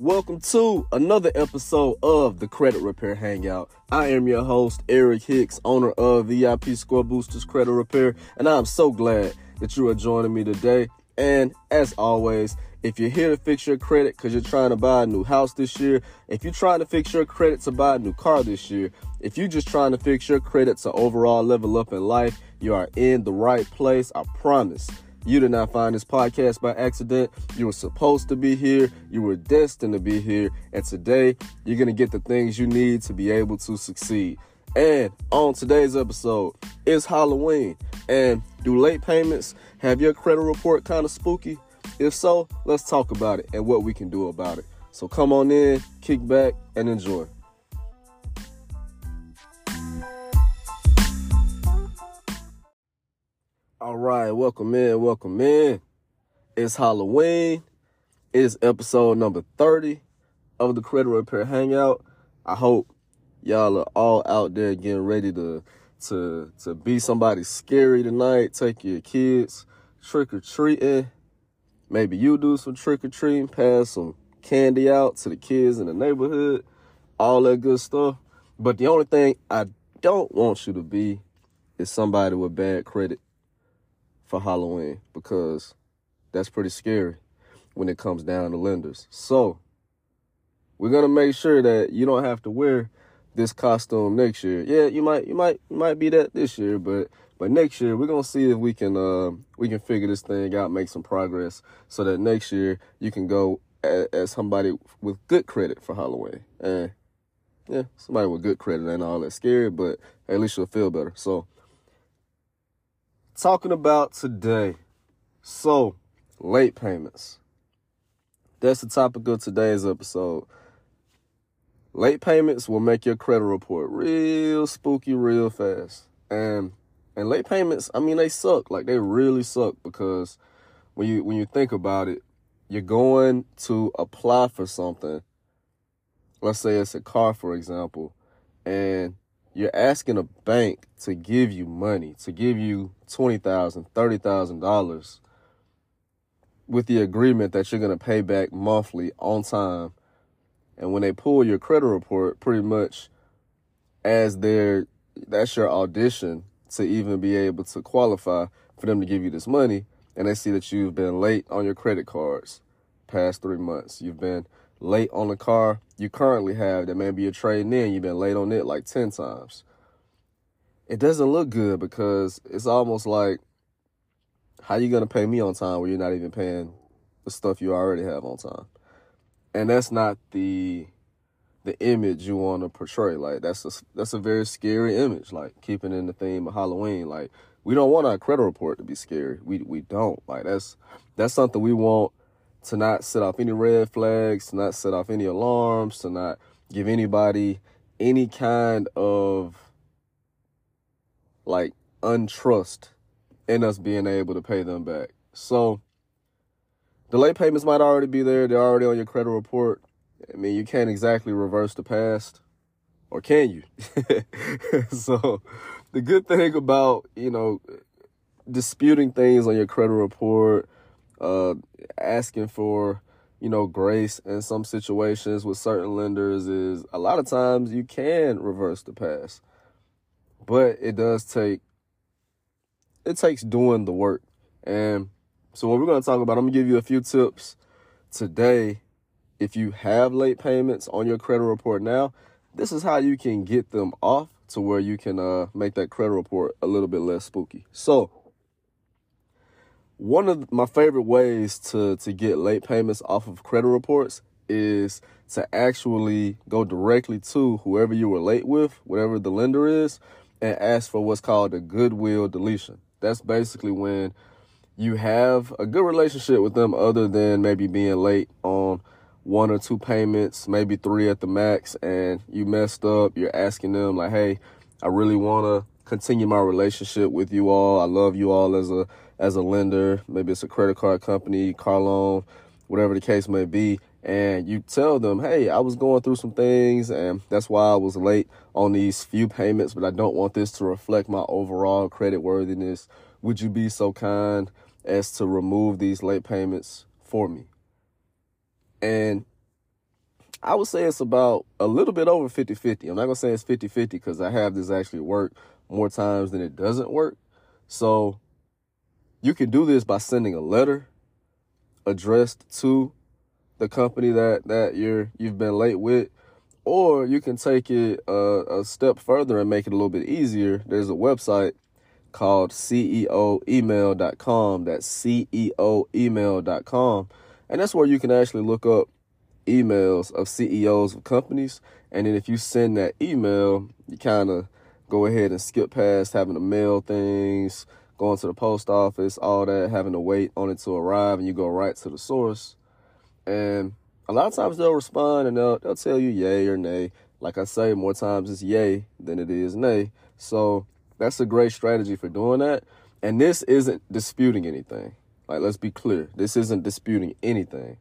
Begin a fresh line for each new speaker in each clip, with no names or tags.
Welcome to another episode of the Credit Repair Hangout. I am your host, Eric Hicks, owner of VIP Score Boosters Credit Repair, and I'm so glad that you are joining me today. And as always, if you're here to fix your credit because you're trying to buy a new house this year, if you're trying to fix your credit to buy a new car this year, if you're just trying to fix your credit to overall level up in life, you are in the right place. I promise. You did not find this podcast by accident. You were supposed to be here. You were destined to be here. And today, you're going to get the things you need to be able to succeed. And on today's episode, it's Halloween. And do late payments have your credit report kind of spooky? If so, let's talk about it and what we can do about it. So come on in, kick back, and enjoy. Right, welcome in, welcome in. It's Halloween. It's episode number 30 of the Credit Repair Hangout. I hope y'all are all out there getting ready to to to be somebody scary tonight. Take your kids trick or treating. Maybe you do some trick or treating, pass some candy out to the kids in the neighborhood, all that good stuff. But the only thing I don't want you to be is somebody with bad credit for Halloween because that's pretty scary when it comes down to lenders. So we're gonna make sure that you don't have to wear this costume next year. Yeah, you might you might you might be that this year, but but next year we're gonna see if we can uh, we can figure this thing out, make some progress, so that next year you can go as, somebody with good credit for Halloween. And yeah, somebody with good credit ain't all that scary, but at least you'll feel better. So talking about today. So, late payments. That's the topic of today's episode. Late payments will make your credit report real spooky real fast. And and late payments, I mean they suck. Like they really suck because when you when you think about it, you're going to apply for something. Let's say it's a car for example, and you're asking a bank to give you money, to give you $20,000, $30,000 with the agreement that you're going to pay back monthly on time. And when they pull your credit report, pretty much as their that's your audition to even be able to qualify for them to give you this money. And they see that you've been late on your credit cards past three months. You've been late on the car you currently have that maybe you're trading in, you've been late on it like 10 times. It doesn't look good because it's almost like, how you going to pay me on time when you're not even paying the stuff you already have on time? And that's not the the image you want to portray. Like that's a that's a very scary image. Like keeping in the theme of Halloween. Like we don't want our credit report to be scary. We we don't. Like that's that's something we want to not set off any red flags, to not set off any alarms, to not give anybody any kind of like untrust in us being able to pay them back. So delay payments might already be there. They're already on your credit report. I mean, you can't exactly reverse the past, or can you? so the good thing about, you know, disputing things on your credit report, uh, asking for you know grace in some situations with certain lenders is a lot of times you can reverse the past but it does take it takes doing the work. And so what we're going to talk about i'm to give you a few tips today. If you have late payments on your credit report now this is how you can get them off to where you can uh, make that credit report a little bit less spooky. So one of my favorite ways to to get late payments off of credit reports is to actually go directly to whoever you were late with, whatever the lender is, and ask for what's called a goodwill deletion. That's basically when you have a good relationship with them other than maybe being late on one or two payments, maybe three at the max, and you messed up. You're asking them like, "Hey, I really want to continue my relationship with you all. I love you all as a as a lender, maybe it's a credit card company, car loan, whatever the case may be, and you tell them, hey, I was going through some things and that's why I was late on these few payments, but I don't want this to reflect my overall credit worthiness. Would you be so kind as to remove these late payments for me? And I would say it's about a little bit over 50 50. I'm not going to say it's 50 50 because I have this actually work more times than it doesn't work. So you can do this by sending a letter addressed to the company that, that you're, you've been late with, or you can take it a, a step further and make it a little bit easier. There's a website called ceoemail.com. That's ceoemail.com. And that's where you can actually look up emails of CEOs of companies. And then if you send that email, you kind of go ahead and skip past having to mail things, going to the post office, all that, having to wait on it to arrive, and you go right to the source. And a lot of times they'll respond and they'll, they'll tell you yay or nay. Like I say, more times it's yay than it is nay. So that's a great strategy for doing that. And this isn't disputing anything. Like, let's be clear. This isn't disputing anything.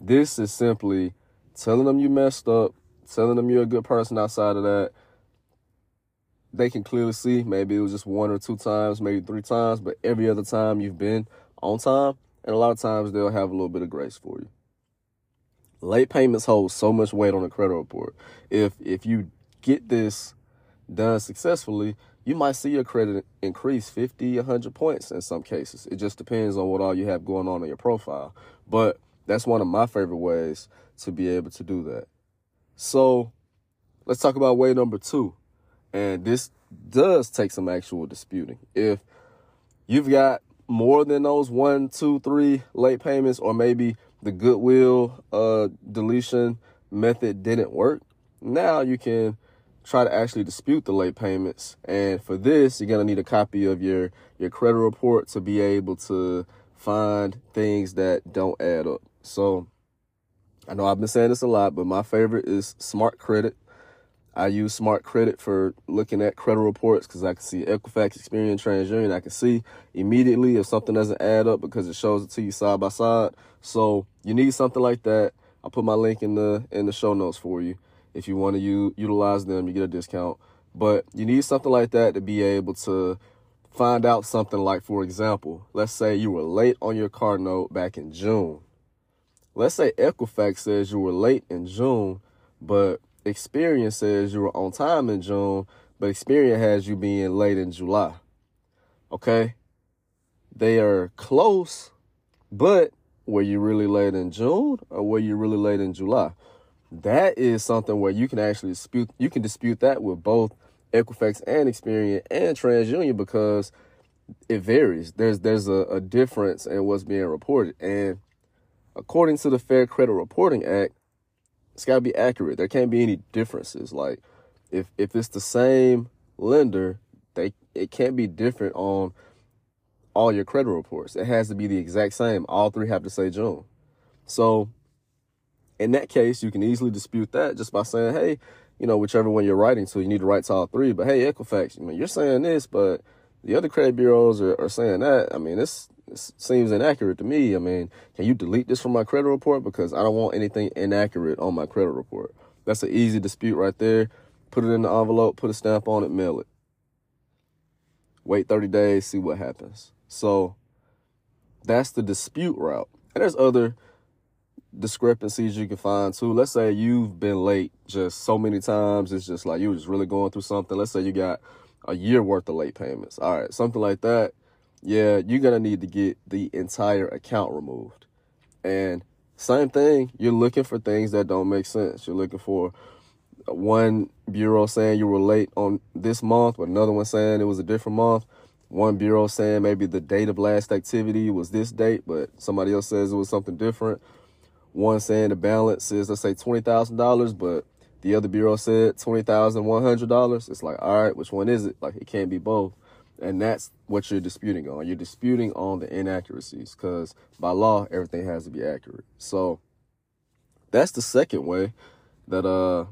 This is simply telling them you messed up, telling them you're a good person outside of that. They can clearly see maybe it was just one or two times, maybe three times, but every other time you've been on time. And a lot of times they'll have a little bit of grace for you. Late payments hold so much weight on a credit report. If if you get this done successfully, you might see your credit increase 50, 100 points in some cases. It just depends on what all you have going on in your profile. But that's one of my favorite ways to be able to do that. So let's talk about way number two. And this does take some actual disputing. If you've got more than those one, two, three late payments, or maybe the goodwill uh, deletion method didn't work, now you can try to actually dispute the late payments. And for this, you're to need a copy of your, your credit report to be able to find things that don't add up. So I know I've been saying this a lot, but my favorite is Smart Credit. I use Smart Credit for looking at credit reports because I can see Equifax, Experian, TransUnion. I can see immediately if something doesn't add up because it shows it to you side by side. So you need something like that. I'll put my link in the in the show notes for you. If you want to u- utilize them, you get a discount. But you need something like that to be able to find out something like, for example, let's say you were late on your car note back in June. Let's say Equifax says you were late in June, but Experian says you were on time in June, but Experian has you being late in July. Okay? They are close, but were you really late in June or were you really late in July? That is something where you can actually dispute you can dispute that with both Equifax and Experian and TransUnion because it varies. There's there's a, a difference in what's being reported. And according to the Fair Credit Reporting Act, it's got to be accurate. There can't be any differences. Like if if it's the same lender, they it can't be different on all your credit reports. It has to be the exact same. All three have to say June. So in that case, you can easily dispute that just by saying, hey, you know, whichever one you're writing to, you need to write to all three. But hey, Equifax, I mean, you're saying this, but the other credit bureaus are, are saying that. I mean, this this seems inaccurate to me. I mean, can you delete this from my credit report? Because I don't want anything inaccurate on my credit report. That's an easy dispute right there. Put it in the envelope, put a stamp on it, mail it. Wait 30 days, see what happens. So that's the dispute route. And there's other discrepancies you can find too. Let's say you've been late just so many times. It's just like you were just really going through something. Let's say you got a year worth of late payments. All right, something like that yeah, you're gonna need to get the entire account removed. And same thing, you're looking for things that don't make sense. You're looking for one bureau saying you were late on this month, but another one saying it was a different month. One bureau saying maybe the date of last activity was this date, but somebody else says it was something different. One saying the balance is let's say twenty thousand dollars, but the other bureau said twenty thousand one hundred dollars. It's like, all right, which one is it? Like it can't be both. And that's what you're disputing on. You're disputing on the inaccuracies because by law, everything has to be accurate. So that's the second way that, uh,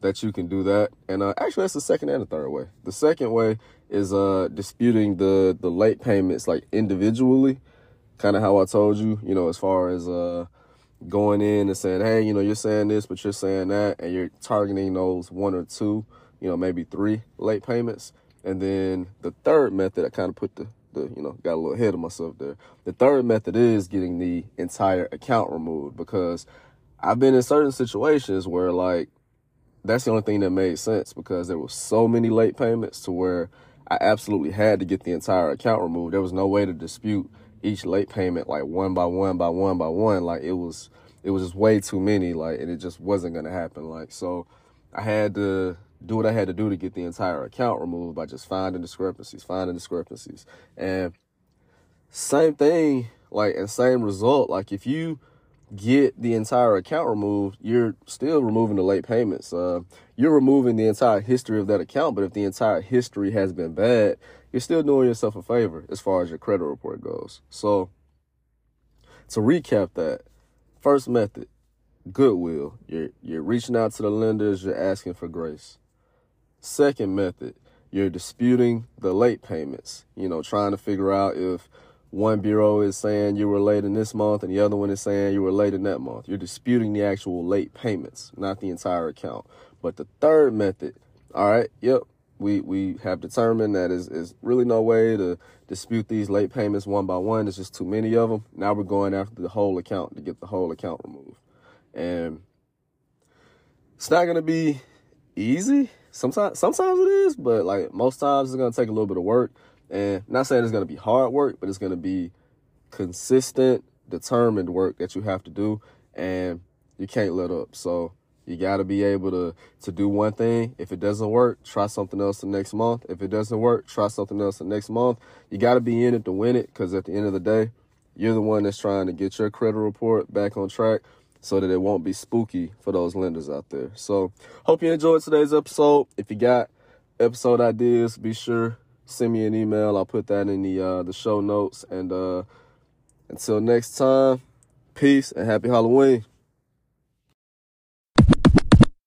that you can do that. And, uh, actually that's the second and the third way. The second way is, uh, disputing the, the late payments like individually, kind of how I told you, you know, as far as, uh, going in and saying, hey, you know, you're saying this, but you're saying that, and you're targeting those one or two, you know, maybe three late payments. And then the third method, I kind of put the, the, you know, got a little ahead of myself there. The third method is getting the entire account removed because I've been in certain situations where like that's the only thing that made sense because there were so many late payments to where I absolutely had to get the entire account removed. There was no way to dispute each late payment like one by one by one by one. Like it was it was just way too many, like and it just wasn't gonna happen. Like so I had to do what I had to do to get the entire account removed by just finding discrepancies, finding discrepancies. And same thing, like and same result, like if you get the entire account removed, you're still removing the late payments. Uh, you're removing the entire history of that account, but if the entire history has been bad, you're still doing yourself a favor as far as your credit report goes. So, to recap that, first method, goodwill. You're you're reaching out to the lenders, you're asking for grace. Second method, you're disputing the late payments. You know, trying to figure out if one bureau is saying you were late in this month and the other one is saying you were late in that month. You're disputing the actual late payments, not the entire account. But the third method, all right, yep, we, we have determined that is, is really no way to dispute these late payments one by one. There's just too many of them. Now we're going after the whole account to get the whole account removed. And it's not to be easy. Sometimes, sometimes it is, but like most times it's to take a little bit of work. And not saying it's going to be hard work, but it's going to be consistent, determined work that you have to do. And you can't let up. So you got to be able to, to do one thing. If it doesn't work, try something else the next month. If it doesn't work, try something else the next month. You got to be in it to win it because at the end of the day, you're the one that's trying to get your credit report back on track so that it won't be spooky for those lenders out there. So, hope you enjoyed today's episode. If you got episode ideas, be sure send me an email. I'll put that in the uh, the show notes. And uh, until next time, peace and happy Halloween.